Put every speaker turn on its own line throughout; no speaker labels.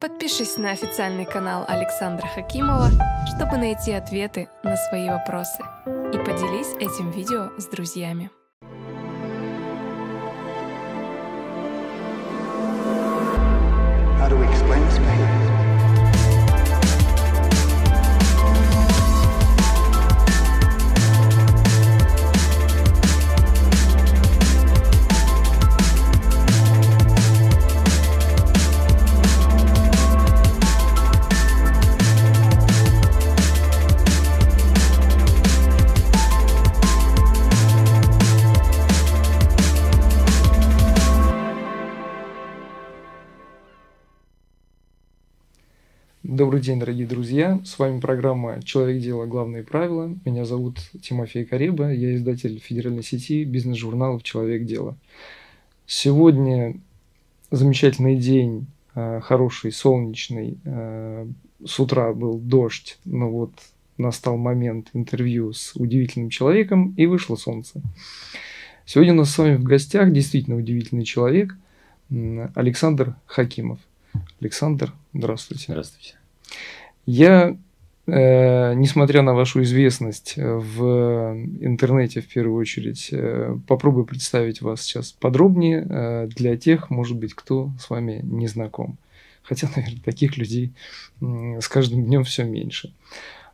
Подпишись на официальный канал Александра Хакимова, чтобы найти ответы на свои вопросы. И поделись этим видео с друзьями.
Добрый день, дорогие друзья. С вами программа «Человек. Дело. Главные правила». Меня зовут Тимофей Кареба. Я издатель федеральной сети бизнес-журналов «Человек. Дело». Сегодня замечательный день, э, хороший, солнечный. Э, с утра был дождь, но вот настал момент интервью с удивительным человеком, и вышло солнце. Сегодня у нас с вами в гостях действительно удивительный человек Александр Хакимов. Александр, здравствуйте.
Здравствуйте.
Я, э, несмотря на вашу известность в интернете, в первую очередь, э, попробую представить вас сейчас подробнее э, для тех, может быть, кто с вами не знаком. Хотя, наверное, таких людей э, с каждым днем все меньше.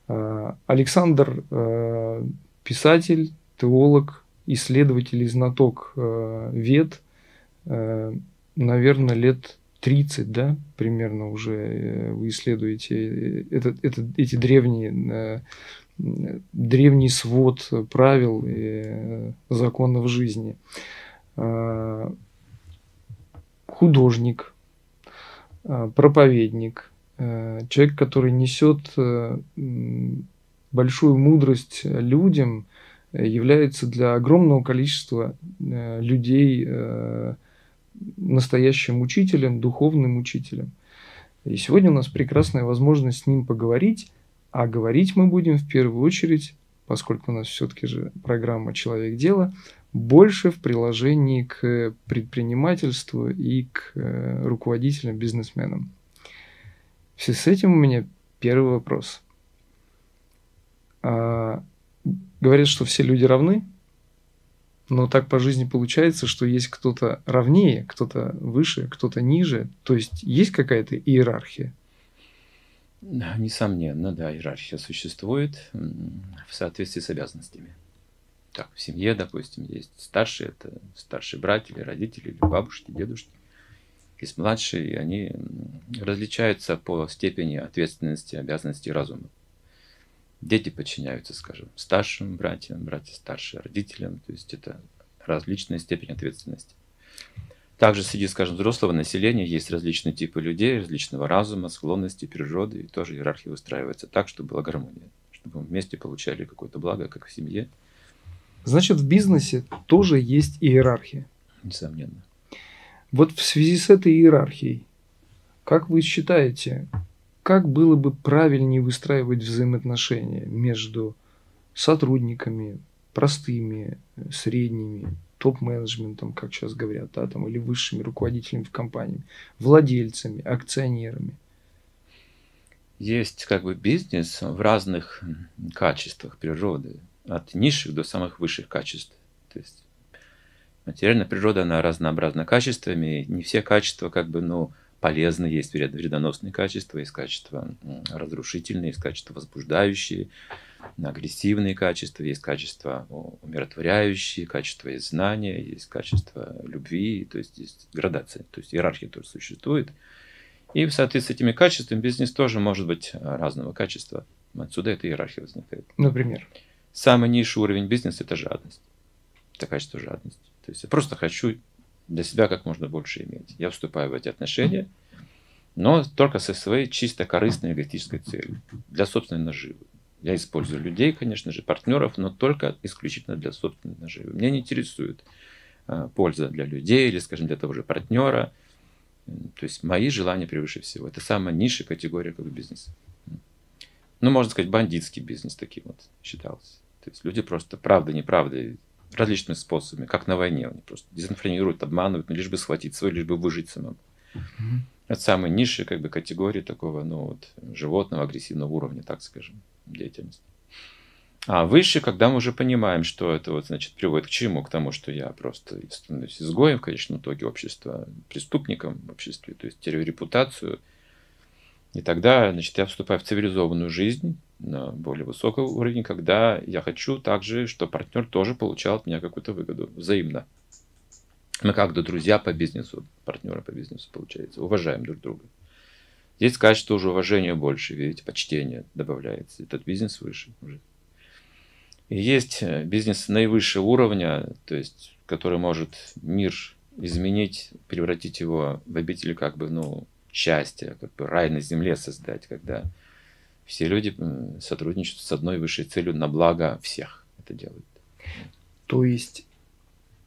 Э, Александр э, писатель, теолог, исследователь и знаток э, э, наверное, лет 30, да, примерно уже э, вы исследуете этот, этот, эти древние, э, древний свод правил и э, законов жизни. Художник, проповедник, человек, который несет большую мудрость людям, является для огромного количества людей настоящим учителем, духовным учителем. И сегодня у нас прекрасная возможность с ним поговорить, а говорить мы будем в первую очередь, поскольку у нас все-таки же программа «Человек дела», больше в приложении к предпринимательству и к э, руководителям, бизнесменам. Все с этим у меня первый вопрос. А, говорят, что все люди равны – но так по жизни получается, что есть кто-то равнее, кто-то выше, кто-то ниже. То есть есть какая-то иерархия?
Несомненно, да, иерархия существует в соответствии с обязанностями. Так, в семье, допустим, есть старшие, это старший брат или родители, или бабушки, дедушки. Есть младшие, и они различаются по степени ответственности, обязанностей разума. Дети подчиняются, скажем, старшим братьям, братья старшие родителям, то есть это различная степень ответственности. Также среди, скажем, взрослого населения есть различные типы людей, различного разума, склонности, природы, и тоже иерархия выстраивается так, чтобы была гармония, чтобы мы вместе получали какое-то благо, как в семье.
Значит, в бизнесе тоже есть иерархия.
Несомненно.
Вот в связи с этой иерархией, как вы считаете, как было бы правильнее выстраивать взаимоотношения между сотрудниками, простыми, средними, топ-менеджментом, как сейчас говорят, да, там, или высшими руководителями в компании, владельцами, акционерами.
Есть как бы бизнес в разных качествах природы, от низших до самых высших качеств. То есть материальная природа, она разнообразна качествами, не все качества как бы, ну, полезны, есть вредоносные качества, есть качества разрушительные, есть качества возбуждающие, агрессивные качества, есть качества умиротворяющие, качества есть знания, есть качества любви, то есть есть градация, то есть иерархия тоже существует. И в соответствии с этими качествами бизнес тоже может быть разного качества. Отсюда эта иерархия возникает.
Например?
Самый низший уровень бизнеса – это жадность. Это качество жадности. То есть я просто хочу для себя как можно больше иметь. Я вступаю в эти отношения, но только со своей чисто корыстной эгоистической целью, для собственной наживы. Я использую людей, конечно же, партнеров, но только исключительно для собственной наживы. Меня не интересует э, польза для людей или, скажем, для того же партнера. То есть мои желания превыше всего. Это самая низшая категория как бизнеса. Ну, можно сказать, бандитский бизнес таким вот считался. То есть люди просто правда-неправда различными способами, как на войне. Они просто дезинформируют, обманывают, ну, лишь бы схватить свой, лишь бы выжить самому. Это самые низшие как бы, категории такого ну, вот, животного, агрессивного уровня, так скажем, деятельности. А выше, когда мы уже понимаем, что это вот, значит, приводит к чему? К тому, что я просто становлюсь изгоем в конечном итоге общества, преступником в обществе, то есть теряю репутацию. И тогда, значит, я вступаю в цивилизованную жизнь на более высоком уровне, когда я хочу также, что партнер тоже получал от меня какую-то выгоду взаимно. Мы как до друзья по бизнесу, партнеры по бизнесу, получается, уважаем друг друга. Здесь что уже уважение больше, видите, почтение добавляется. Этот бизнес выше уже. И есть э, бизнес наивысшего уровня, то есть, который может мир изменить, превратить его в обитель как бы, ну, счастья, как бы рай на земле создать, когда все люди сотрудничают с одной высшей целью на благо всех это делают.
То есть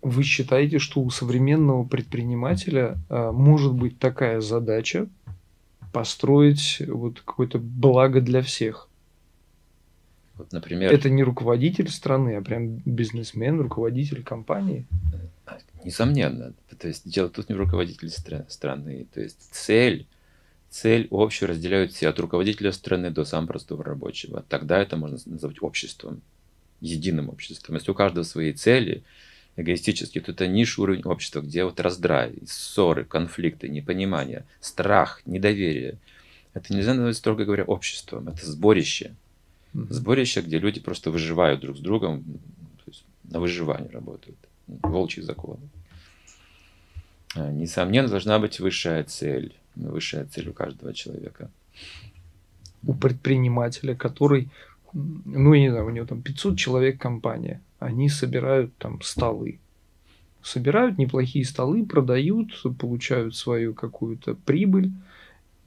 вы считаете, что у современного предпринимателя э, может быть такая задача построить вот какое-то благо для всех?
Вот, например,
Это не руководитель страны, а прям бизнесмен, руководитель компании.
Несомненно, то есть дело тут не в руководителе стра- страны, то есть цель, цель общую разделяют все от руководителя страны до самого простого рабочего. Тогда это можно назвать обществом, единым обществом. Если у каждого свои цели, эгоистически, то это низший уровень общества, где вот раздрай, ссоры, конфликты, непонимание, страх, недоверие. Это нельзя назвать, строго говоря, обществом. Это сборище. Сборище, где люди просто выживают друг с другом, на выживание работают. Волчий закон. А, Несомненно, должна быть высшая цель. Высшая цель у каждого человека.
У предпринимателя, который, ну, я не знаю, у него там 500 человек компания, они собирают там столы. Собирают неплохие столы, продают, получают свою какую-то прибыль.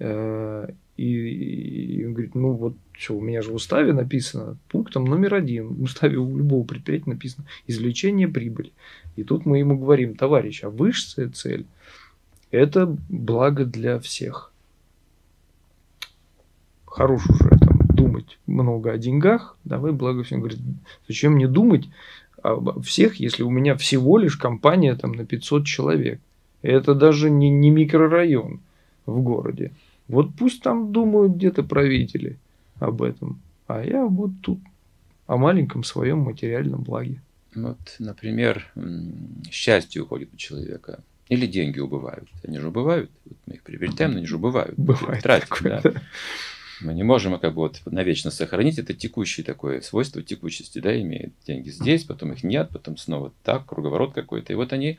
Э, И, он говорит, ну вот что, у меня же в уставе написано, пунктом номер один, в уставе у любого предприятия написано извлечение прибыли. И тут мы ему говорим, товарищ, а высшая цель – это благо для всех. Хорош уже там думать много о деньгах, давай благо всем. Говорит, зачем мне думать обо всех, если у меня всего лишь компания там на 500 человек. Это даже не, не микрорайон в городе. Вот пусть там думают где-то правители об этом. А я вот тут о маленьком своем материальном благе.
Вот, например, счастье уходит у человека. Или деньги убывают. Они же убывают. Вот мы их приобретаем, но они же убывают.
Бывает
Тратим,
такое,
да.
да.
Мы не можем как бы вот навечно сохранить. Это текущее такое свойство текучести, да, имеет. Деньги здесь, потом их нет, потом снова так, круговорот какой-то. И вот они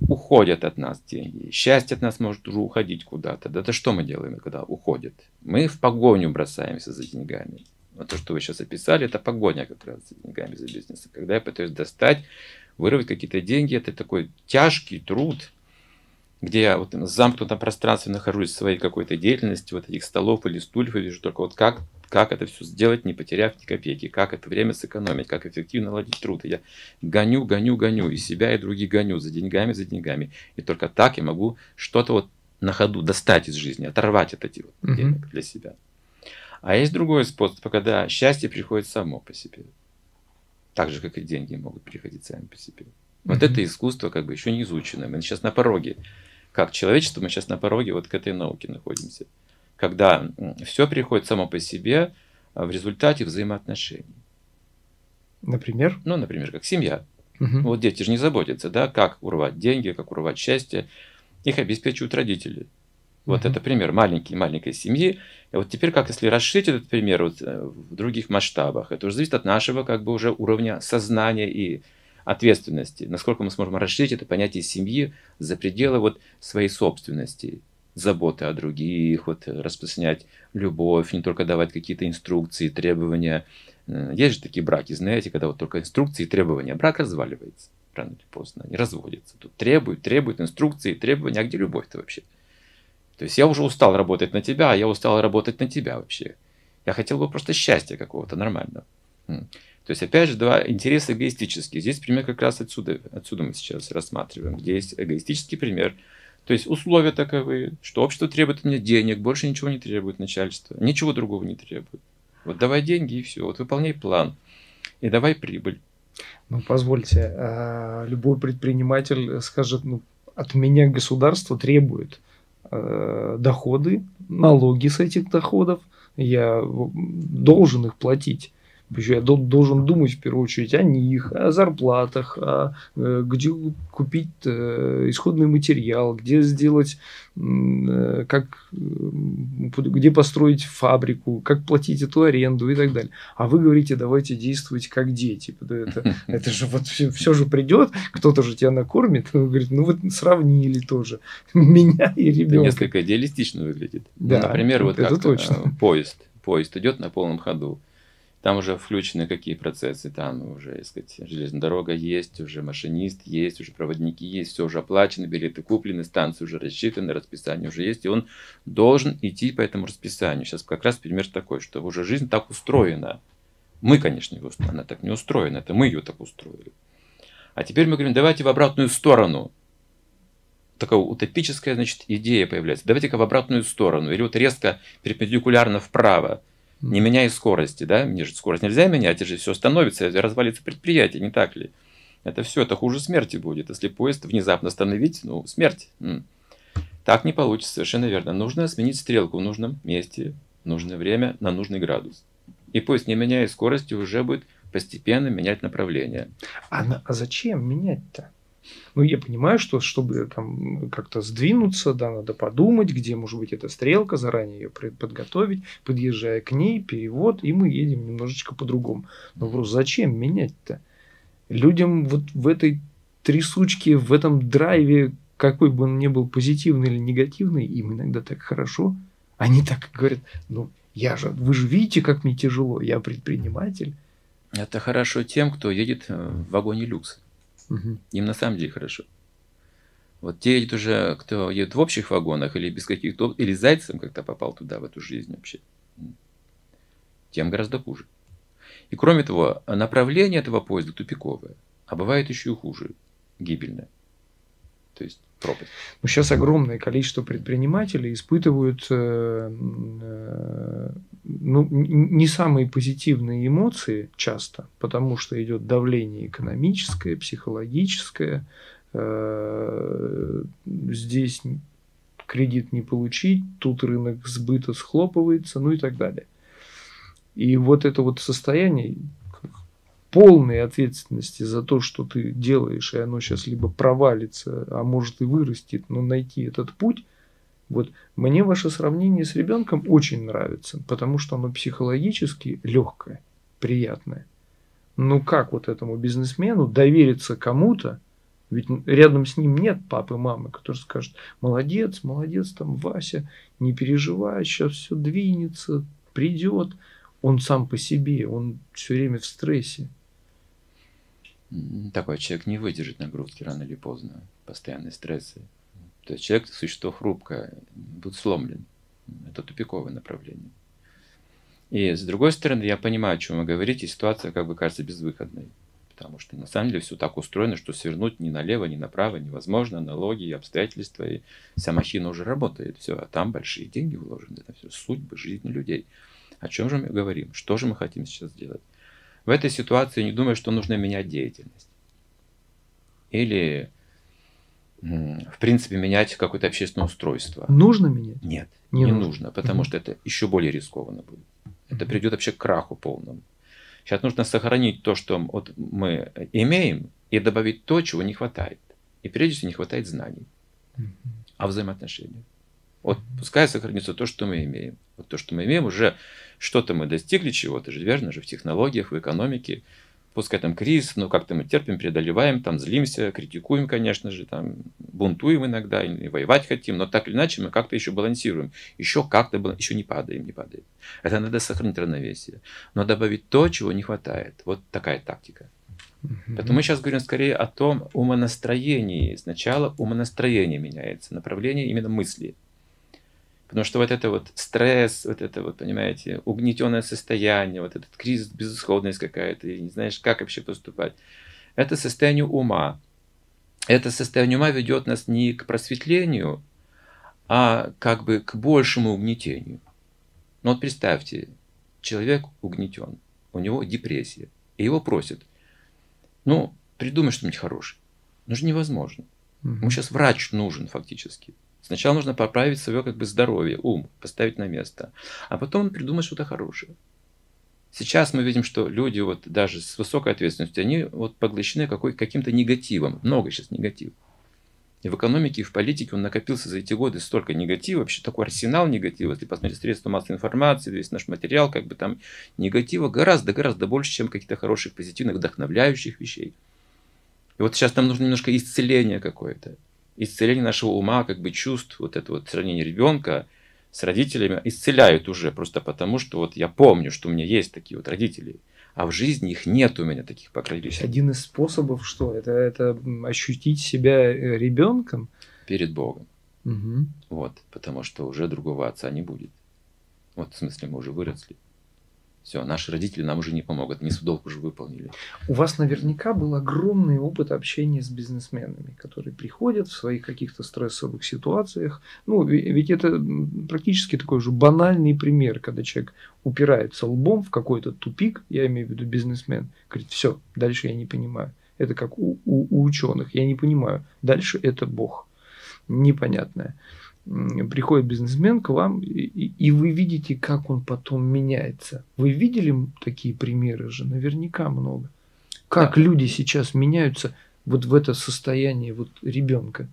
уходят от нас, деньги. Счастье от нас может уже уходить куда-то. Да это что мы делаем, когда уходит? Мы в погоню бросаемся за деньгами. Вот то, что вы сейчас описали, это погоня как раз за деньгами, за бизнесом. Когда я пытаюсь достать, вырвать какие-то деньги, это такой тяжкий труд, где я вот в замкнутом пространстве нахожусь в своей какой-то деятельности, вот этих столов или стульев, и вижу только вот как, как это все сделать, не потеряв ни копейки, как это время сэкономить, как эффективно наладить труд. И я гоню, гоню, гоню, и себя, и других гоню за деньгами, за деньгами. И только так я могу что-то вот на ходу достать из жизни, оторвать от этих вот денег для себя. А есть другой способ, когда счастье приходит само по себе. Так же, как и деньги могут приходить сами по себе. Вот
Мгм.
это искусство как бы еще не изучено. Мы сейчас на пороге. Как человечество, мы сейчас на пороге вот к этой науке находимся. Когда все приходит само по себе а, в результате взаимоотношений.
Например?
Ну, например, как семья.
Мгм.
Вот дети же не заботятся, да, как урвать деньги, как урвать счастье. Их обеспечивают родители. Вот
Мгм.
это пример маленькой маленькой семьи. И вот теперь, как если расширить этот пример вот, э, в других масштабах, это уже зависит от нашего как бы уже уровня сознания и ответственности. Насколько мы сможем расширить это понятие семьи за пределы вот своей собственности, заботы о других, вот э, распространять любовь, не только давать какие-то инструкции, требования. Э, Есть же такие браки, знаете, когда вот только инструкции и требования, брак разваливается рано или поздно, они разводятся. Тут требуют, требуют инструкции, требования, а где любовь-то вообще? То есть я уже устал работать на тебя, а я устал работать на тебя вообще. Я хотел бы просто счастья какого-то нормального. То есть, опять же, два интереса эгоистические. Здесь пример как раз отсюда, отсюда мы сейчас рассматриваем, где есть эгоистический пример. То есть условия таковы, что общество требует от меня денег, больше ничего не требует начальство, ничего другого не требует. Вот давай деньги и все, вот выполняй план, и давай прибыль.
Ну, позвольте, а, любой предприниматель скажет, ну, от меня государство требует э, доходы, налоги с этих доходов, я должен их платить. Я должен думать в первую очередь о них, о зарплатах, о, э, где купить э, исходный материал, где сделать, э, как, где построить фабрику, как платить эту аренду и так далее. А вы говорите, давайте действовать как дети. Это, это же вот все, все же придет, кто-то же тебя накормит. Он говорит, ну вот сравнили тоже меня и ребенка. Это
несколько идеалистично выглядит. Да, ну, например, вот это точно. поезд. Поезд идет на полном ходу там уже включены какие процессы, там уже, так сказать, железная дорога есть, уже машинист есть, уже проводники есть, все уже оплачено, билеты куплены, станции уже рассчитаны, расписание уже есть, и он должен идти по этому расписанию. Сейчас как раз пример такой, что уже жизнь так устроена. Мы, конечно, ее она так не устроена, это мы ее так устроили. А теперь мы говорим, давайте в обратную сторону. Такая утопическая, значит, идея появляется. Давайте-ка в обратную сторону. Или вот резко перпендикулярно вправо не меняя скорости, да, мне же скорость нельзя менять, это же все становится, развалится предприятие, не так ли? Это все, это хуже смерти будет, если поезд внезапно остановить, ну, смерть. Так не получится, совершенно верно. Нужно сменить стрелку в нужном месте, в нужное время, на нужный градус. И поезд, не меняя скорости, уже будет постепенно менять направление.
А, а зачем менять-то? Ну, я понимаю, что чтобы там как-то сдвинуться, да, надо подумать, где может быть эта стрелка, заранее ее подготовить, подъезжая к ней, перевод, и мы едем немножечко по-другому. Но вопрос, зачем менять-то? Людям вот в этой трясучке, в этом драйве, какой бы он ни был позитивный или негативный, им иногда так хорошо. Они так говорят, ну, я же, вы же видите, как мне тяжело, я предприниматель.
Это хорошо тем, кто едет в вагоне люкса. Угу. Им на самом деле хорошо. Вот те едут уже, кто едет в общих вагонах или без каких-то... Или зайцем как-то попал туда, в эту жизнь вообще. Тем гораздо хуже. И кроме того, направление этого поезда тупиковое. А бывает еще и хуже. Гибельное. То есть пропасть.
Ну, сейчас огромное количество предпринимателей испытывают э, э, ну, не самые позитивные эмоции часто, потому что идет давление экономическое, психологическое. Э, здесь кредит не получить, тут рынок сбыта схлопывается, ну и так далее. И вот это вот состояние полной ответственности за то, что ты делаешь, и оно сейчас либо провалится, а может и вырастет, но найти этот путь, вот мне ваше сравнение с ребенком очень нравится, потому что оно психологически легкое, приятное. Ну как вот этому бизнесмену довериться кому-то, ведь рядом с ним нет папы, мамы, который скажет, молодец, молодец, там Вася, не переживай, сейчас все двинется, придет. Он сам по себе, он все время в стрессе
такой человек не выдержит нагрузки рано или поздно, постоянные стрессы. То есть человек – существо хрупкое, будет сломлен. Это тупиковое направление. И с другой стороны, я понимаю, о чем вы говорите, ситуация как бы кажется безвыходной. Потому что на самом деле все так устроено, что свернуть ни налево, ни направо невозможно. Налоги, обстоятельства, и вся махина уже работает. Все, а там большие деньги вложены. Это все судьбы, жизни людей. О чем же мы говорим? Что же мы хотим сейчас сделать? В этой ситуации не думаю, что нужно менять деятельность. Или, в принципе, менять какое-то общественное устройство.
Нужно менять?
Нет, не, не нужно. нужно, потому mm что это еще более рискованно будет. Это придет вообще к краху полному. Сейчас нужно сохранить то, что вот мы имеем, и добавить то, чего не хватает. И прежде всего не хватает знаний, а взаимоотношений. Вот пускай сохранится то, что мы имеем. Вот то, что мы имеем, уже что-то мы достигли чего-то же, верно же, в технологиях, в экономике. Пускай там кризис, но как-то мы терпим, преодолеваем, там злимся, критикуем, конечно же, там бунтуем иногда, и воевать хотим, но так или иначе мы как-то еще балансируем, еще как-то, еще не падаем, не падаем. Это надо сохранить равновесие. Но добавить то, чего не хватает. Вот такая тактика. Поэтому мы сейчас говорим скорее о том умонастроении. Сначала умонастроение меняется, направление именно мысли. Потому что вот это вот стресс, вот это вот, понимаете, угнетенное состояние, вот этот кризис, безысходность какая-то, и не знаешь, как вообще поступать, это состояние ума. Это состояние ума ведет нас не к просветлению, а как бы к большему угнетению. Ну вот представьте, человек угнетен, у него депрессия, и его просят, ну, придумай что-нибудь хорошее. Ну же невозможно. Ему сейчас врач нужен фактически Сначала нужно поправить свое как бы здоровье, ум, поставить на место, а потом придумать что-то хорошее. Сейчас мы видим, что люди вот даже с высокой ответственностью, они вот поглощены какой, каким-то негативом. Много сейчас негатива. И в экономике, и в политике он накопился за эти годы столько негатива, вообще такой арсенал негатива, если посмотреть средства массовой информации, весь наш материал, как бы там негатива гораздо-гораздо больше, чем каких-то хороших, позитивных, вдохновляющих вещей. И вот сейчас нам нужно немножко исцеление какое-то. Исцеление нашего ума, как бы чувств, вот это вот сравнение ребенка с родителями исцеляют уже, просто потому что вот я помню, что у меня есть такие вот родители – а в жизни их нет у меня таких покровителей.
Один из способов что? Это, это ощутить себя э, ребенком
перед Богом.
Угу.
Вот, потому что уже другого отца не будет. Вот в смысле мы уже выросли. Все, наши родители нам уже не помогут, не долг уже выполнили.
У вас наверняка был огромный опыт общения с бизнесменами, которые приходят в своих каких-то стрессовых ситуациях. Ну, ведь это практически такой же банальный пример, когда человек упирается лбом в какой-то тупик, я имею в виду бизнесмен, говорит, все, дальше я не понимаю. Это как у, у, у ученых, я не понимаю. Дальше это Бог. Непонятное приходит бизнесмен к вам, и, и вы видите, как он потом меняется. Вы видели такие примеры же? Наверняка много. Как да. люди сейчас меняются вот в это состояние вот ребенка?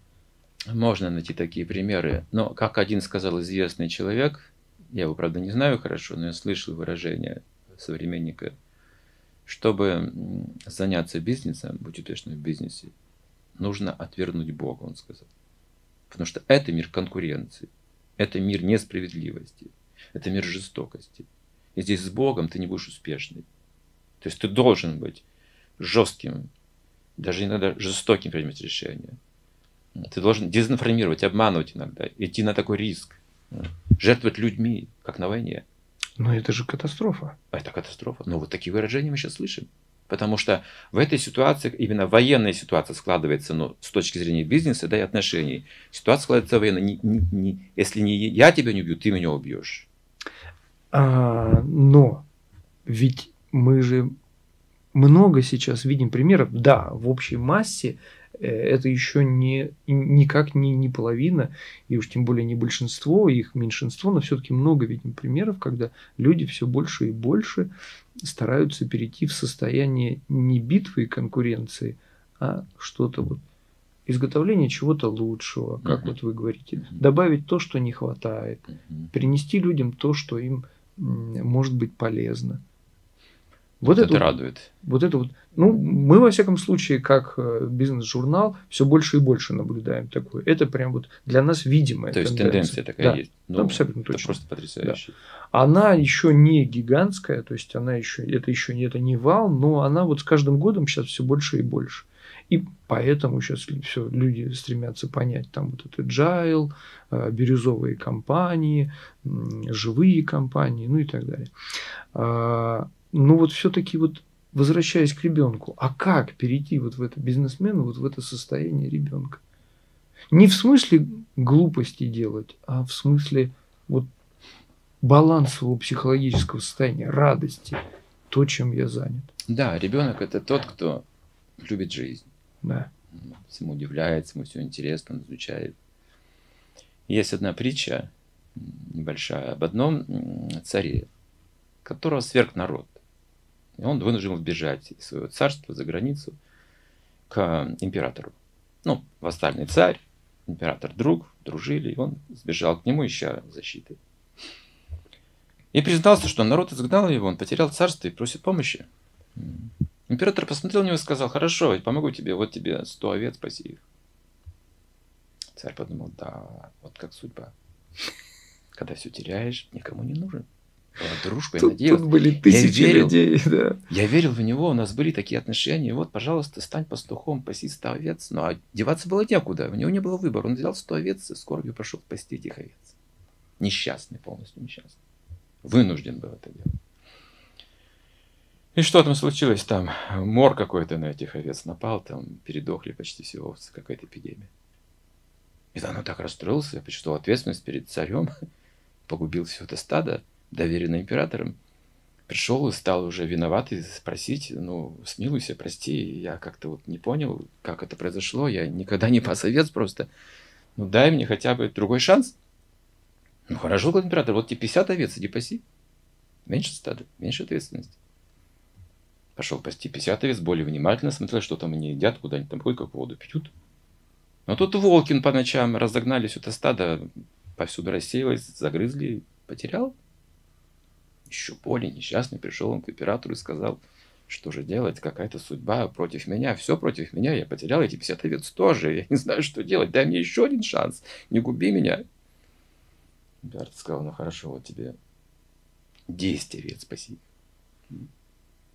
Можно найти такие примеры. Но, как один сказал известный человек, я его, правда, не знаю хорошо, но я слышал выражение современника, чтобы заняться бизнесом, будь успешным в бизнесе, нужно отвергнуть Бога, он сказал. Потому что это мир конкуренции, это мир несправедливости, это мир жестокости. И здесь с Богом ты не будешь успешный. То есть ты должен быть жестким, даже иногда жестоким принимать решения. Ты должен дезинформировать, обманывать иногда, идти на такой риск, жертвовать людьми, как на войне.
Но это же катастрофа.
Это катастрофа. Но вот такие выражения мы сейчас слышим. Потому что в этой ситуации, именно военная ситуация складывается, ну, с точки зрения бизнеса, да, и отношений. Ситуация складывается военная. Не, не, не, если не я тебя не убью, ты меня убьешь.
А, но ведь мы же много сейчас видим примеров. Да, в общей массе это еще не, никак не, не половина, и уж тем более не большинство, их меньшинство, но все-таки много видим примеров, когда люди все больше и больше стараются перейти в состояние не битвы и конкуренции, а что-то вот изготовление чего-то лучшего, как uh-huh. вот вы говорите, uh-huh. добавить то, что не хватает, uh-huh. принести людям то, что им может быть полезно.
Вот это, это радует.
Вот это вот. Ну, мы, во всяком случае, как э, бизнес-журнал, все больше и больше наблюдаем такое. Это прям вот для нас видимая
То есть тенденция такая
да.
есть.
Ну, абсолютно точно.
Это просто потрясающе.
Да. Она еще не гигантская, то есть она еще, это еще это не вал, но она вот с каждым годом сейчас все больше и больше. И поэтому сейчас все люди стремятся понять, там вот это agile, э, бирюзовые компании, живые компании, ну и так далее. Ну вот все-таки вот возвращаясь к ребенку, а как перейти вот в это бизнесмену, вот в это состояние ребенка? Не в смысле глупости делать, а в смысле вот балансового психологического состояния, радости, то, чем я занят.
Да, ребенок это тот, кто любит жизнь.
Да.
Ему удивляется, ему все интересно, он изучает. Есть одна притча небольшая об одном царе, которого сверг народ. И он вынужден бежать из своего царства за границу к императору. Ну, вассальный царь, император друг, дружили, и он сбежал к нему, ища защиты. И признался, что народ изгнал его, он потерял царство и просит помощи. Император посмотрел на него и сказал, хорошо, я помогу тебе, вот тебе сто овец, спаси их. Царь подумал, да, вот как судьба. Когда все теряешь, никому не нужен дружку, я надеялся.
Тут были тысячи
я верил,
людей, да.
Я верил в него, у нас были такие отношения. Вот, пожалуйста, стань пастухом, паси 100 овец. Ну, деваться было некуда, у него не было выбора. Он взял 100 овец и скорбью пошел спасти этих овец. Несчастный, полностью несчастный. Вынужден был это делать. И что там случилось? Там мор какой-то на этих овец напал, там передохли почти все овцы, какая-то эпидемия. И он ну, так расстроился, я почувствовал ответственность перед царем, погубил все это стадо доверенный императором, пришел и стал уже виноватый спросить, ну, смилуйся, прости, я как-то вот не понял, как это произошло, я никогда не пас овец просто. Ну дай мне хотя бы другой шанс. Ну хорошо, говорит император, вот тебе 50 овец, иди паси. Меньше стада, меньше ответственности. Пошел пасти 50 овец, более внимательно смотрел, что там они едят, куда они там ходят, как воду пьют. Но тут Волкин по ночам разогнали все это стадо, повсюду рассеялось, загрызли, потерял. Еще более несчастный пришел он к императору и сказал, что же делать, какая-то судьба против меня, все против меня, я потерял эти 50 овец тоже, я не знаю, что делать, дай мне еще один шанс, не губи меня. Император сказал, ну хорошо, вот тебе 10 овец спаси.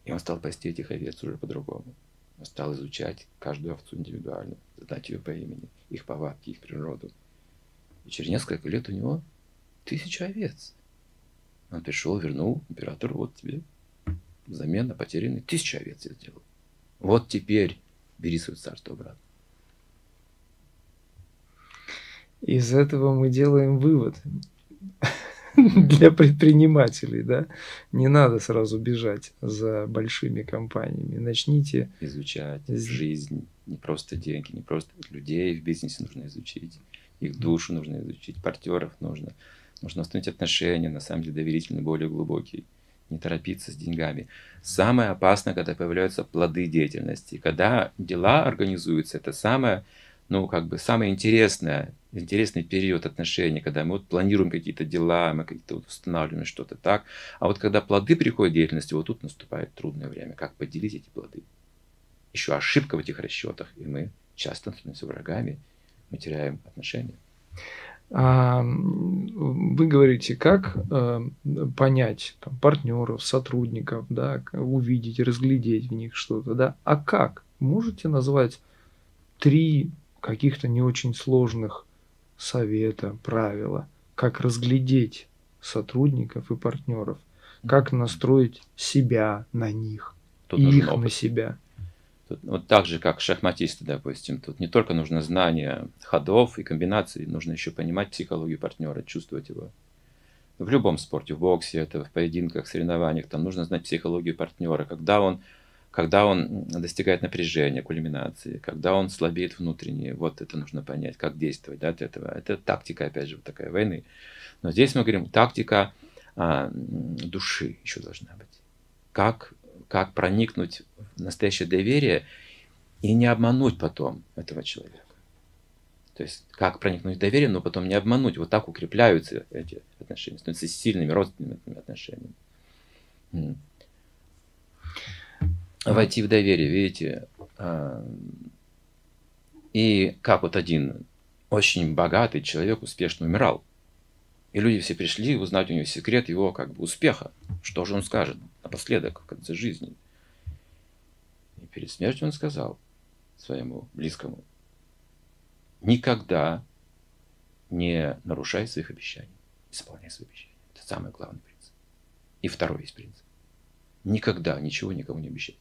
И он стал пасти этих овец уже по-другому. Он стал изучать каждую овцу индивидуально, знать ее по имени, их повадки, их природу. И через несколько лет у него тысяча овец. Он пришел, вернул императору, вот тебе взамен на потерянные тысяча овец я сделал. Вот теперь бери свое царство обратно.
Из этого мы делаем вывод для предпринимателей, да, не надо сразу бежать за большими компаниями. Начните
изучать жизнь, не просто деньги, не просто людей в бизнесе нужно изучить, их душу нужно изучить, партнеров нужно, нужно установить отношения, на самом деле доверительные, более глубокие, не торопиться с деньгами. Самое опасное, когда появляются плоды деятельности, когда дела организуются, это самое ну, как бы самое интересное, интересный период отношений, когда мы вот планируем какие-то дела, мы какие-то вот устанавливаем что-то так. А вот когда плоды приходят деятельности, вот тут наступает трудное время. Как поделить эти плоды? Еще ошибка в этих расчетах, и мы часто становимся врагами, мы теряем отношения.
А, вы говорите, как э, понять там, партнеров, сотрудников, да, увидеть, разглядеть в них что-то, да? А как? Можете назвать три каких-то не очень сложных совета, правила, как разглядеть сотрудников и партнеров, как настроить себя на них, Тут их опыт. на себя.
Тут, вот так же, как шахматисты, допустим, тут не только нужно знание ходов и комбинаций, нужно еще понимать психологию партнера, чувствовать его. В любом спорте, в боксе, это в поединках, соревнованиях, там нужно знать психологию партнера, когда он когда он достигает напряжения, кульминации, когда он слабеет внутренне, вот это нужно понять, как действовать да, от этого. Это тактика, опять же, вот такая войны. Но здесь мы говорим, тактика а, души еще должна быть. Как, как проникнуть в настоящее доверие и не обмануть потом этого человека. То есть, как проникнуть в доверие, но потом не обмануть. Вот так укрепляются эти отношения, становятся сильными родственными отношениями войти в доверие, видите. А, и как вот один очень богатый человек успешно умирал. И люди все пришли узнать у него секрет его как бы успеха. Что же он скажет напоследок, в конце жизни. И перед смертью он сказал своему близкому, никогда не нарушай своих обещаний, исполняй свои обещания. Это самый главный принцип. И второй есть принцип. Никогда ничего никому не обещай.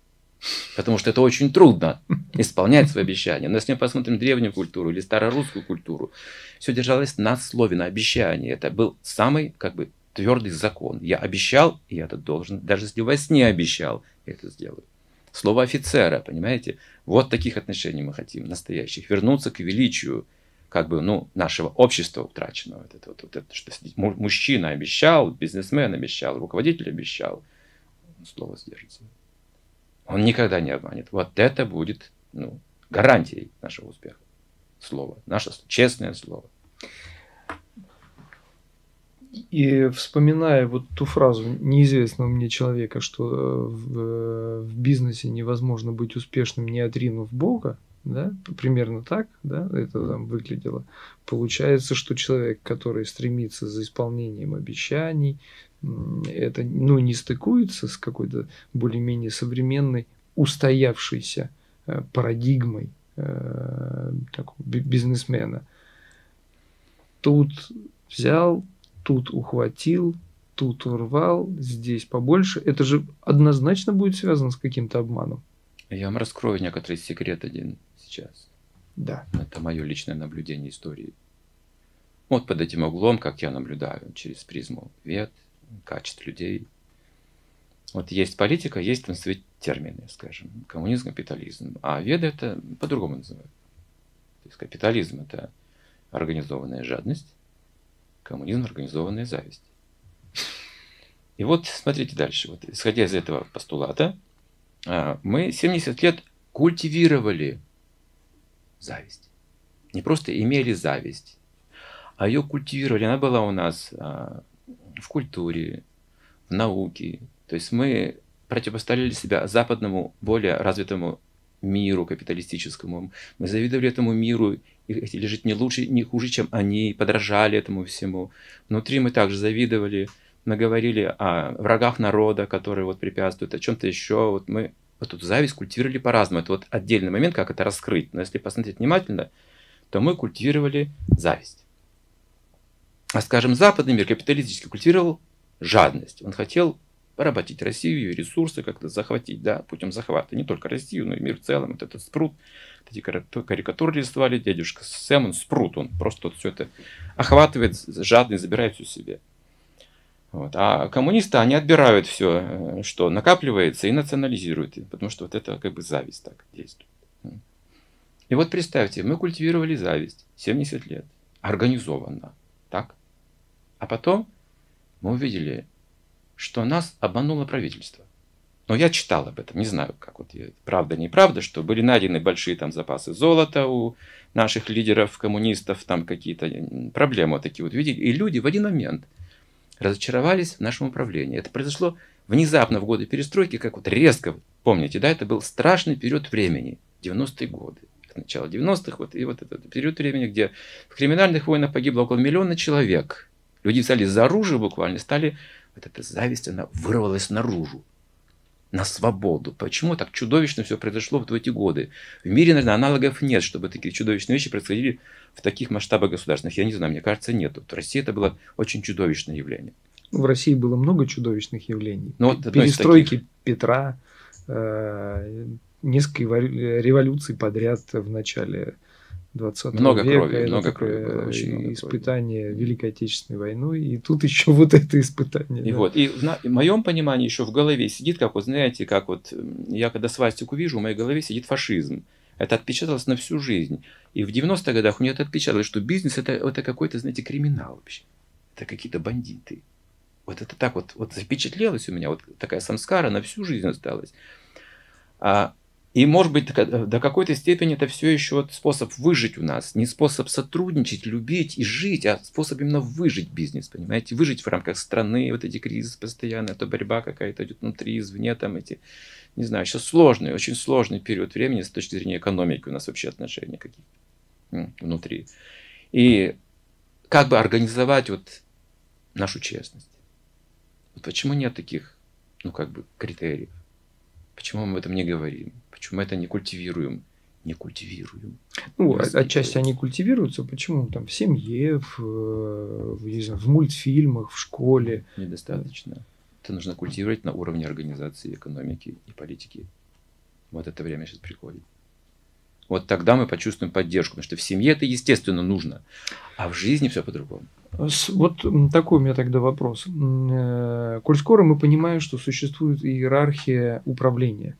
Потому что это очень трудно исполнять свои обещания. Но если мы посмотрим древнюю культуру или старорусскую культуру, все держалось на слове, на обещании. Это был самый как бы твердый закон. Я обещал, и я это должен. Даже если во сне обещал, я это сделаю. Слово офицера, понимаете? Вот таких отношений мы хотим, настоящих. Вернуться к величию как бы, ну, нашего общества утраченного. Вот это, вот, вот это, что мужчина обещал, бизнесмен обещал, руководитель обещал. Слово сдержится. Он никогда не обманет. Вот это будет ну, гарантией нашего успеха. Слово. Наше честное слово.
И вспоминая вот ту фразу неизвестного мне человека, что э, в, э, в бизнесе невозможно быть успешным, не отринув Бога, да, примерно так, да, это там выглядело. Получается, что человек, который стремится за исполнением обещаний, это ну, не стыкуется с какой-то более-менее современной, устоявшейся э, парадигмой э, такого бизнесмена. Тут взял, тут ухватил, тут урвал, здесь побольше. Это же однозначно будет связано с каким-то обманом.
Я вам раскрою некоторый секрет один сейчас.
Да.
Это мое личное наблюдение истории. Вот под этим углом, как я наблюдаю, через призму вет, качеств людей. Вот есть политика, есть там свои термины, скажем, коммунизм, капитализм. А веды это по-другому называют. То есть капитализм это организованная жадность, коммунизм организованная зависть. И вот смотрите дальше. Вот, исходя из этого постулата, а, мы 70 лет культивировали зависть. Не просто имели зависть, а ее культивировали. Она была у нас а, в культуре, в науке. То есть мы противопоставили себя западному, более развитому миру капиталистическому. Мы завидовали этому миру и хотели жить не лучше, не хуже, чем они, подражали этому всему. Внутри мы также завидовали, мы говорили о врагах народа, которые вот препятствуют, о чем-то еще. Вот мы вот эту зависть культивировали по-разному. Это вот отдельный момент, как это раскрыть. Но если посмотреть внимательно, то мы культивировали зависть. А, скажем, западный мир капиталистически культивировал жадность. Он хотел поработить Россию, ее ресурсы как-то захватить, да, путем захвата. Не только Россию, но и мир в целом. Вот этот спрут, эти карикатуры рисовали, дядюшка Сэм, он спрут, он просто вот все это охватывает, жадный, забирает все себе. Вот. А коммунисты, они отбирают все, э, что накапливается, и национализируют, потому что вот это как бы зависть так действует. И вот представьте, мы культивировали зависть 70 лет, организованно, так? А потом мы увидели что нас обмануло правительство. Но я читал об этом, не знаю, как вот правда, неправда, что были найдены большие там запасы золота у наших лидеров, коммунистов, там какие-то проблемы вот такие вот видели. И люди в один момент разочаровались в нашем управлении. Это произошло внезапно в годы перестройки, как вот резко, помните, да, это был страшный период времени, 90-е годы, начало 90-х, вот, и вот этот период времени, где в криминальных войнах погибло около миллиона человек. Люди стали за оружие буквально, стали вот эта зависть, она вырвалась наружу, на свободу. Почему так чудовищно все произошло в эти годы? В мире, наверное, аналогов нет, чтобы такие чудовищные вещи происходили в таких масштабах государственных. Я не знаю, мне кажется, нет. Вот в России это было очень чудовищное явление.
В России было много чудовищных явлений. Ну, вот Перестройки таких... Петра, э, несколько революций подряд в начале 20
много
века.
Крови, много крови было,
очень много испытание крови. Великой Отечественной войной, и тут еще вот это испытание.
И да. вот, и в, на, в моем понимании еще в голове сидит, как вот, знаете, как вот, я когда свастику вижу, в моей голове сидит фашизм. Это отпечаталось на всю жизнь. И в 90-х годах у меня это отпечаталось, что бизнес это, это какой-то, знаете, криминал вообще. Это какие-то бандиты. Вот это так вот, вот запечатлелось у меня, вот такая самскара на всю жизнь осталась. А и, может быть, до какой-то степени это все еще способ выжить у нас. Не способ сотрудничать, любить и жить, а способ именно выжить бизнес, понимаете? Выжить в рамках страны, вот эти кризисы постоянно, это борьба какая-то идет внутри, извне, там эти, не знаю, сейчас сложный, очень сложный период времени с точки зрения экономики у нас вообще отношения какие внутри. И как бы организовать вот нашу честность? Вот почему нет таких, ну, как бы, критериев? Почему мы об этом не говорим? Почему мы это не культивируем? Не культивируем.
Ну, отчасти они культивируются. Почему? Там в семье, в, в, не знаю, в мультфильмах, в школе.
Недостаточно. Это нужно культивировать на уровне организации экономики и политики. Вот это время сейчас приходит. Вот тогда мы почувствуем поддержку, потому что в семье это естественно нужно, а в жизни все по-другому.
Вот такой у меня тогда вопрос. Э, коль скоро мы понимаем, что существует иерархия управления,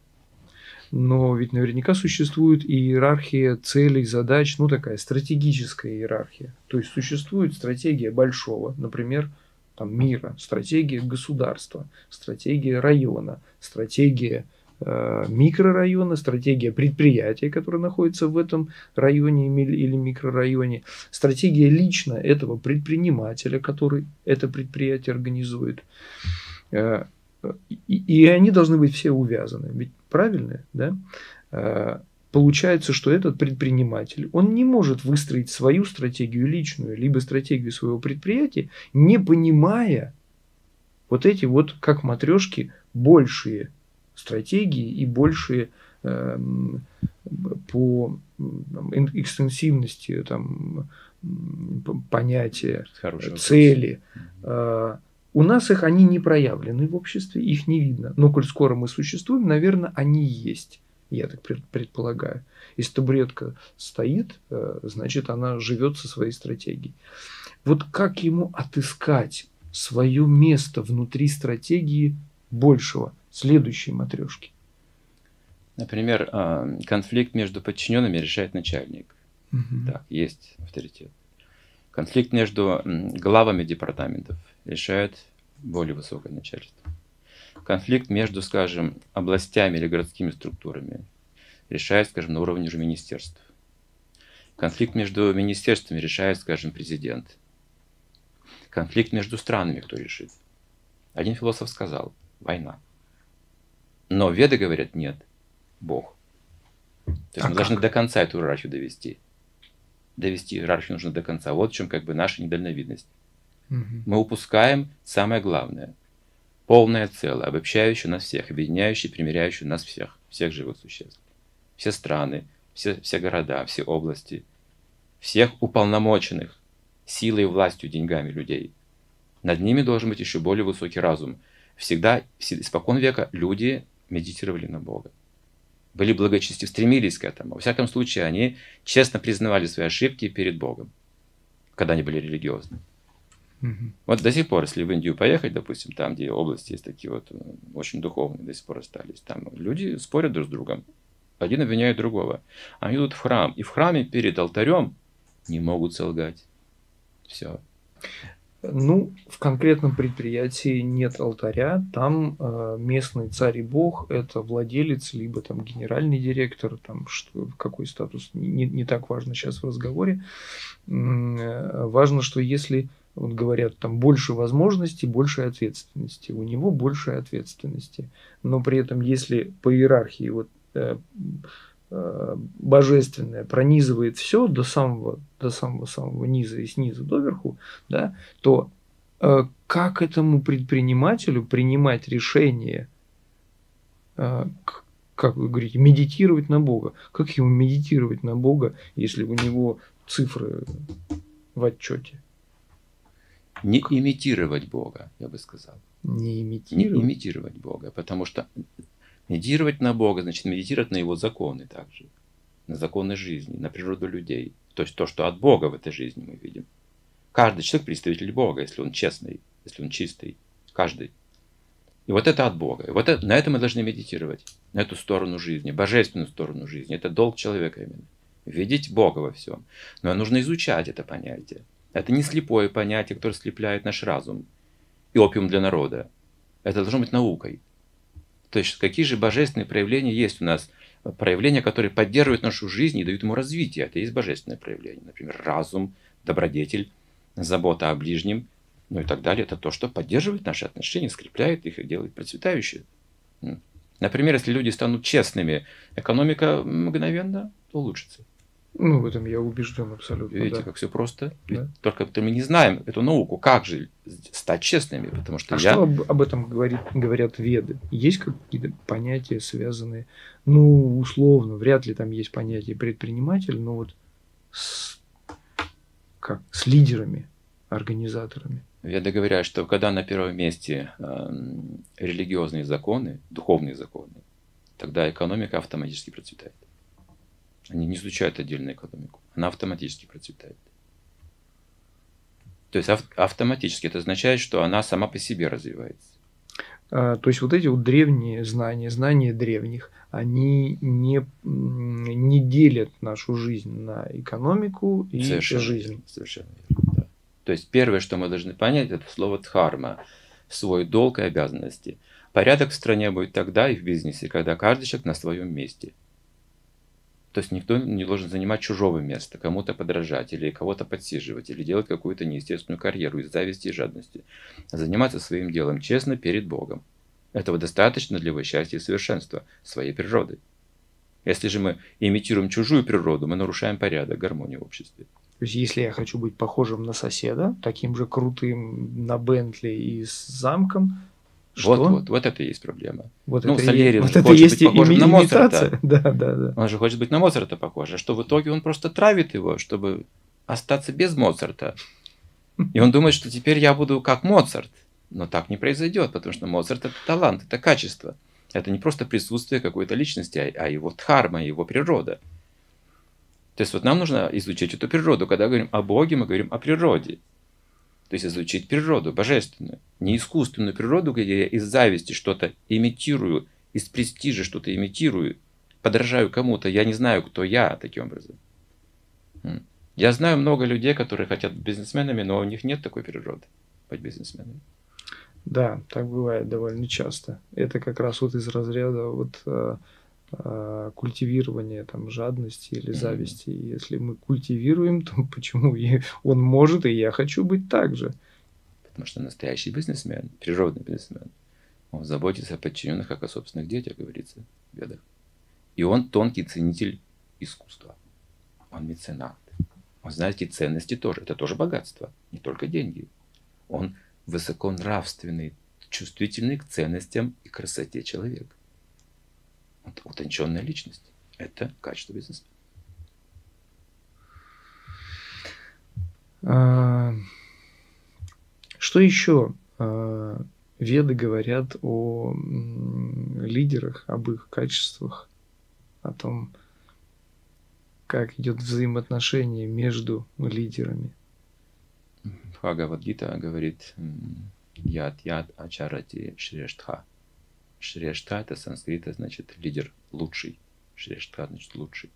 но ведь наверняка существует иерархия целей, задач, ну такая стратегическая иерархия. То есть существует стратегия большого, например, там, мира, стратегия государства, стратегия района, стратегия э, микрорайона, стратегия предприятия, которое находится в этом районе или микрорайоне, стратегия лично этого предпринимателя, который это предприятие организует. Э, и, и они должны быть все увязаны. Ведь правильно, да? А, получается, что этот предприниматель, он не может выстроить свою стратегию личную, либо стратегию своего предприятия, не понимая вот эти вот, как матрешки, большие стратегии и большие э, по экстенсивности там, понятия, Хороший цели. Э, у нас их они не проявлены в обществе, их не видно. Но коль скоро мы существуем, наверное, они есть. Я так предполагаю. Если табуретка стоит, э, значит, она живет со своей стратегией. Вот как ему отыскать свое место внутри стратегии большего, следующей матрешки?
Например, а, конфликт между подчиненными решает начальник. Угу. Так, есть авторитет. Конфликт между главами департаментов решает более высокое начальство. Конфликт между, скажем, областями или городскими структурами решает, скажем, на уровне уже министерств. Конфликт между министерствами решает, скажем, президент. Конфликт между странами кто решит? Один философ сказал, война. Но веды говорят, нет, Бог. То есть а мы как? должны до конца эту иерархию довести. Довести иерархию нужно до конца. Вот в чем как бы наша недальновидность. Угу. Мы упускаем самое главное – полное целое, обобщающее нас всех, объединяющее, примиряющее нас всех, всех живых существ. Все страны, все, все города, все области, всех уполномоченных силой, властью, деньгами людей. Над ними должен быть еще более высокий разум. Всегда, испокон века люди медитировали на Бога. Были благочестивы, стремились к этому. Во всяком случае, они честно признавали свои ошибки перед Богом, когда они были религиозны. Угу. Вот до сих пор, если в Индию поехать, допустим, там, где области есть такие вот э, очень духовные, до сих пор остались, там люди спорят друг с другом. Один обвиняет другого. Они идут в храм, и в храме перед алтарем не могут солгать. Все.
Ну, в конкретном предприятии нет алтаря, там э, местный царь и бог – это владелец, либо там генеральный директор, там что, какой статус, не, не так важно сейчас в разговоре. Э, важно, что если вот говорят, там больше возможностей, больше ответственности. У него больше ответственности. Но при этом, если по иерархии вот, э, э, божественное пронизывает все до самого, до самого самого низа и снизу доверху, да, то э, как этому предпринимателю принимать решение, э, как вы говорите, медитировать на Бога? Как ему медитировать на Бога, если у него цифры в отчете?
Не имитировать Бога, я бы сказал.
Не имитировать?
Не имитировать Бога, потому что медитировать на Бога, значит медитировать на Его законы также, на законы жизни, на природу людей. То есть то, что от Бога в этой жизни мы видим. Каждый человек представитель Бога, если он честный, если он чистый. Каждый. И вот это от Бога. И вот это, на это мы должны медитировать. На эту сторону жизни, божественную сторону жизни. Это долг человека именно. Видеть Бога во всем. Но нужно изучать это понятие. Это не слепое понятие, которое слепляет наш разум. И опиум для народа. Это должно быть наукой. То есть, какие же божественные проявления есть у нас? Проявления, которые поддерживают нашу жизнь и дают ему развитие. Это и есть божественное проявление. Например, разум, добродетель, забота о ближнем, ну и так далее. Это то, что поддерживает наши отношения, скрепляет их и делает процветающие. Например, если люди станут честными, экономика мгновенно улучшится.
Ну, в этом я убежден абсолютно.
Видите,
да.
как все просто. Да. Только мы не знаем эту науку, как же стать честными, потому что
а
я...
что об, об этом говорит, говорят веды? Есть какие-то понятия, связанные, ну, условно, вряд ли там есть понятие предприниматель, но вот с, как, с лидерами, организаторами.
Веды говорят, что когда на первом месте э, религиозные законы, духовные законы, тогда экономика автоматически процветает. Они не изучают отдельную экономику. Она автоматически процветает. То есть автоматически это означает, что она сама по себе развивается.
А, то есть вот эти вот древние знания, знания древних, они не, не делят нашу жизнь на экономику и
совершенно
жизнь.
Совершенно верно. Да. То есть первое, что мы должны понять, это слово дхарма, свой долг и обязанности. Порядок в стране будет тогда и в бизнесе, когда каждый человек на своем месте – то есть никто не должен занимать чужого места, кому-то подражать или кого-то подсиживать, или делать какую-то неестественную карьеру из зависти и жадности. Заниматься своим делом честно перед Богом. Этого достаточно для его счастья и совершенства, своей природы. Если же мы имитируем чужую природу, мы нарушаем порядок, гармонию в обществе.
То есть, если я хочу быть похожим на соседа, таким же крутым на Бентли и с замком,
что? Вот, вот, вот это и есть проблема.
Вот
ну,
это
Сальери
вот
это
хочет
есть быть похожим на
Моцарта. Да, да, да.
Он же хочет быть на Моцарта похож, а что в итоге он просто травит его, чтобы остаться без Моцарта. И он думает, что теперь я буду как Моцарт. Но так не произойдет, потому что Моцарт это талант, это качество. Это не просто присутствие какой-то личности, а, а его дхарма, его природа. То есть вот нам нужно изучить эту природу. Когда говорим о Боге, мы говорим о природе. То есть изучить природу, божественную. Не искусственную природу, где я из зависти что-то имитирую, из престижа что-то имитирую, подражаю кому-то, я не знаю, кто я таким образом. Я знаю много людей, которые хотят быть бизнесменами, но у них нет такой природы быть бизнесменами.
Да, так бывает довольно часто. Это как раз вот из разряда вот э, культивирования там жадности или зависти. Mm-hmm. Если мы культивируем, то почему и он может, и я хочу быть так же.
Потому что настоящий бизнесмен, природный бизнесмен, он заботится о подчиненных, как о собственных детях, говорится в ведах. И он тонкий ценитель искусства. Он меценат. Он знает эти ценности тоже. Это тоже богатство, не только деньги. Он высоконравственный, чувствительный к ценностям и красоте человек. Утонченная личность. Это качество бизнесмена.
А, что еще а, веды говорят о лидерах, об их качествах, о том, как идет взаимоотношение между лидерами?
Бхагавадгита говорит яд яд ачарати шрештха. Шрештха это санскрита значит лидер лучший. Шрештха значит лучший.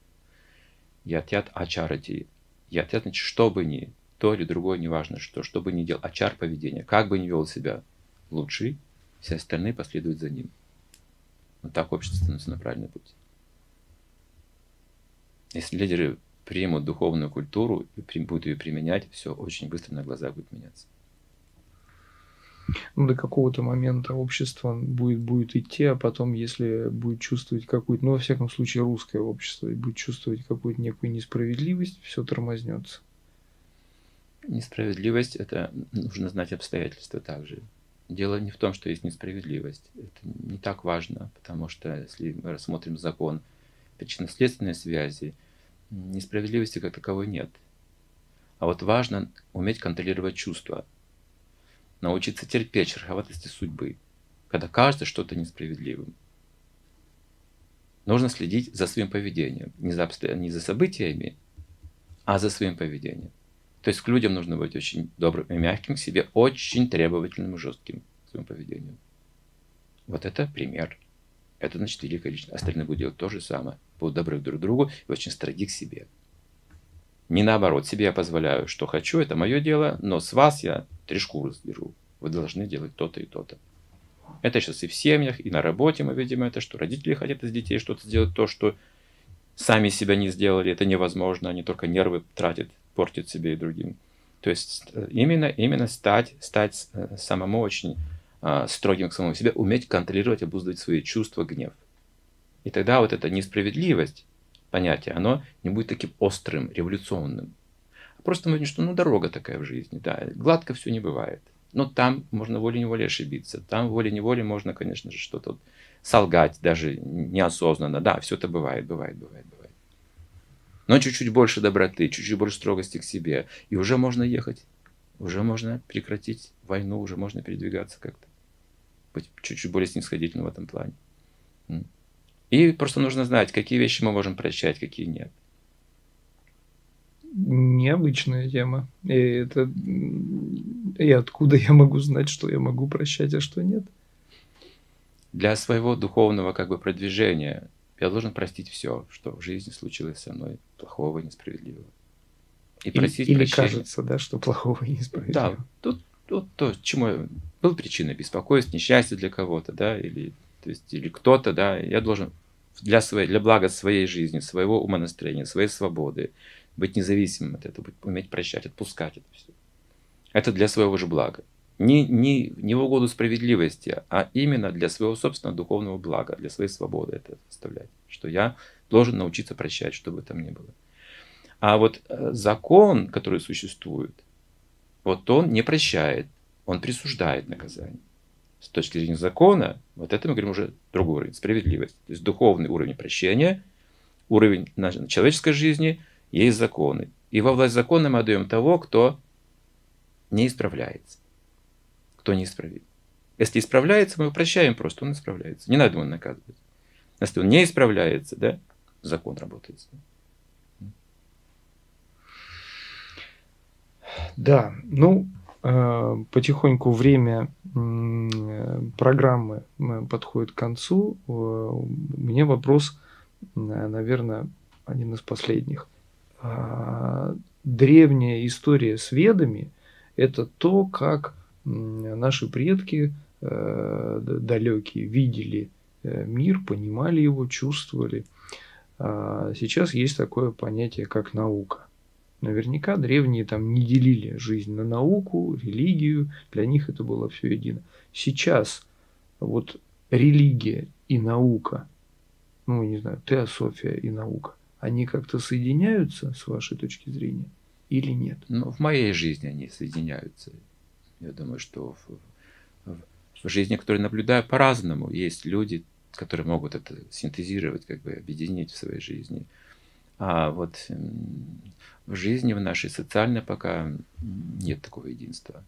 Яд ачарати. Яд значит что бы ни то или другое, неважно что, что бы ни делал, ачар поведение, как бы ни вел себя лучший, все остальные последуют за ним. Вот так общество становится на правильный путь. Если лидеры примут духовную культуру и будут ее применять, все очень быстро на глазах будет меняться.
Ну, до какого-то момента общество будет, будет идти, а потом, если будет чувствовать какую-то, ну, во всяком случае, русское общество, будет чувствовать какую-то некую несправедливость, все тормознется.
Несправедливость – это нужно знать обстоятельства также. Дело не в том, что есть несправедливость. Это не так важно, потому что если мы рассмотрим закон причинно-следственной связи – несправедливости как таковой нет. А вот важно уметь контролировать чувства, научиться терпеть шероховатости судьбы, когда кажется что-то несправедливым. Нужно следить за своим поведением, не за, не за событиями, а за своим поведением. То есть к людям нужно быть очень добрым и мягким, к себе очень требовательным и жестким в своем поведении. Вот это пример. Это значит великая личность. Остальные будут делать то же самое. Будут добры друг к другу и очень строги к себе. Не наоборот, себе я позволяю, что хочу, это мое дело, но с вас я три шкуры сдержу. Вы должны делать то-то и то-то. Это сейчас и в семьях, и на работе мы видим это, что родители хотят из детей что-то сделать, то, что сами себя не сделали, это невозможно, они только нервы тратят, портят себе и другим. То есть э, именно, именно стать, стать э, самому очень а, строгим к самому себе, уметь контролировать, обуздывать свои чувства, гнев. И тогда вот эта несправедливость, понятие, оно не будет таким острым, революционным. Просто мы что ну дорога такая в жизни, да, гладко все не бывает. Но там можно волей-неволей ошибиться, там волей-неволей можно, конечно же, что-то вот солгать, даже неосознанно. Да, все это бывает, бывает, бывает, бывает. Но чуть-чуть больше доброты, чуть-чуть больше строгости к себе, и уже можно ехать, уже можно прекратить войну, уже можно передвигаться как-то быть чуть-чуть более снисходительным в этом плане. И просто нужно знать, какие вещи мы можем прощать, какие нет.
Необычная тема. И это и откуда я могу знать, что я могу прощать, а что нет?
Для своего духовного как бы продвижения я должен простить все, что в жизни случилось со мной плохого и несправедливого.
И просить или, или кажется, да, что плохого и несправедливого.
Да, тут вот то, чему был причиной беспокойства, несчастья для кого-то, да, или, то есть, или кто-то, да, я должен для, своей, для блага своей жизни, своего умонастроения, своей свободы, быть независимым от этого, уметь прощать, отпускать это все. Это для своего же блага. Не, не, не в угоду справедливости, а именно для своего собственного духовного блага, для своей свободы это оставлять. Что я должен научиться прощать, что бы там ни было. А вот э, закон, который существует, вот он не прощает, он присуждает наказание. С точки зрения закона, вот это мы говорим уже другой уровень, справедливость. То есть духовный уровень прощения, уровень человеческой жизни, есть законы. И во власть закона мы отдаем того, кто не исправляется. Кто не исправит. Если исправляется, мы его прощаем просто, он исправляется. Не надо его наказывать. Если он не исправляется, да, закон работает.
Да, ну, потихоньку время программы э, подходит к концу. Э, у меня вопрос, наверное, один из последних. А, древняя история с ведами – это то, как наши предки э, далекие видели э, мир, понимали его, чувствовали. А сейчас есть такое понятие, как наука. Наверняка древние там не делили жизнь на науку, религию, для них это было все едино. Сейчас вот религия и наука, ну, не знаю, теософия и наука, они как-то соединяются с вашей точки зрения или нет?
Ну, в моей жизни они соединяются. Я думаю, что в, в, в жизни, которую наблюдаю по-разному, есть люди, которые могут это синтезировать, как бы объединить в своей жизни. А вот в жизни, в нашей социальной пока нет такого единства.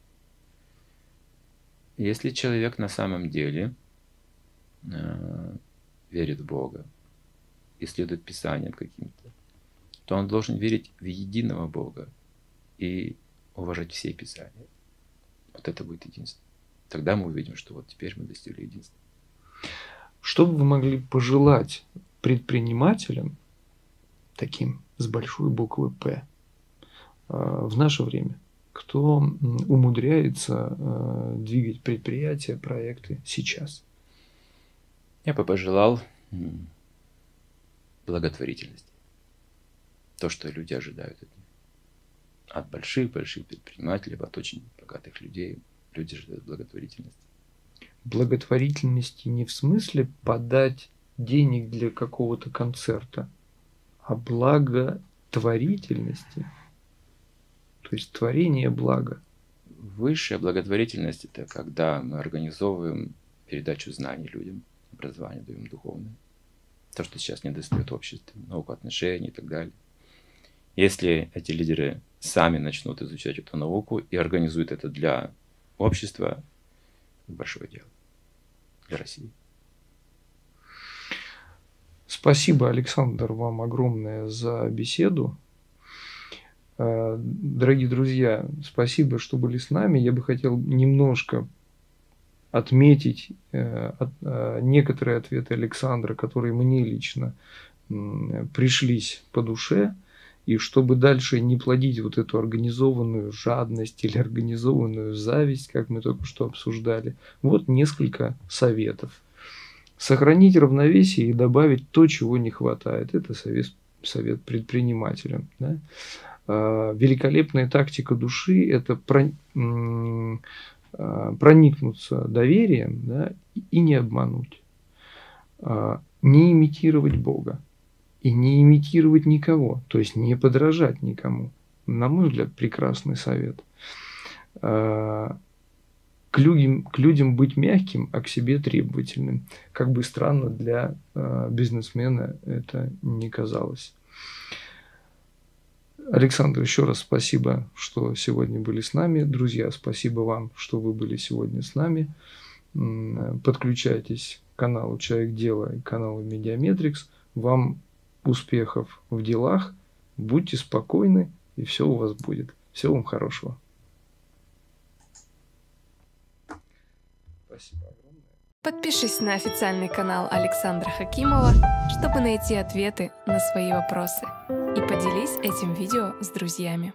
Если человек на самом деле э, верит в Бога и следует Писаниям каким-то, то он должен верить в единого Бога и уважать все Писания. Вот это будет единство. Тогда мы увидим, что вот теперь мы достигли единства.
Что бы вы могли пожелать предпринимателям, таким с большой буквы «П», э, в наше время, кто умудряется э, двигать предприятия, проекты сейчас?
Я бы пожелал благотворительности. То, что люди ожидают от них. От больших-больших предпринимателей, от очень богатых людей. Люди ожидают благотворительности
благотворительности не в смысле подать денег для какого-то концерта, а благотворительности, то есть творение блага.
Высшая благотворительность – это когда мы организовываем передачу знаний людям, образование даем духовное. То, что сейчас не достает обществу, науку отношений и так далее. Если эти лидеры сами начнут изучать эту науку и организуют это для общества, большое дело для России.
Спасибо, Александр, вам огромное за беседу. Э, дорогие друзья, спасибо, что были с нами. Я бы хотел немножко отметить э, э, некоторые ответы Александра, которые мне лично пришлись по душе – и чтобы дальше не плодить вот эту организованную жадность или организованную зависть, как мы только что обсуждали, вот несколько советов. Сохранить равновесие и добавить то, чего не хватает. Это совет, совет предпринимателям. Да? А, великолепная тактика души – это а, проникнуться доверием да, и не обмануть. А, не имитировать Бога и не имитировать никого, то есть не подражать никому. На мой взгляд, прекрасный совет. К людям, к людям быть мягким, а к себе требовательным. Как бы странно для а, бизнесмена это не казалось. Александр, еще раз спасибо, что сегодня были с нами. Друзья, спасибо вам, что вы были сегодня с нами. Подключайтесь к каналу Человек Дела и каналу Медиаметрикс. Вам успехов в делах, будьте спокойны, и все у вас будет. Всего вам хорошего.
Спасибо огромное. Подпишись на официальный канал Александра Хакимова, чтобы найти ответы на свои вопросы. И поделись этим видео с друзьями.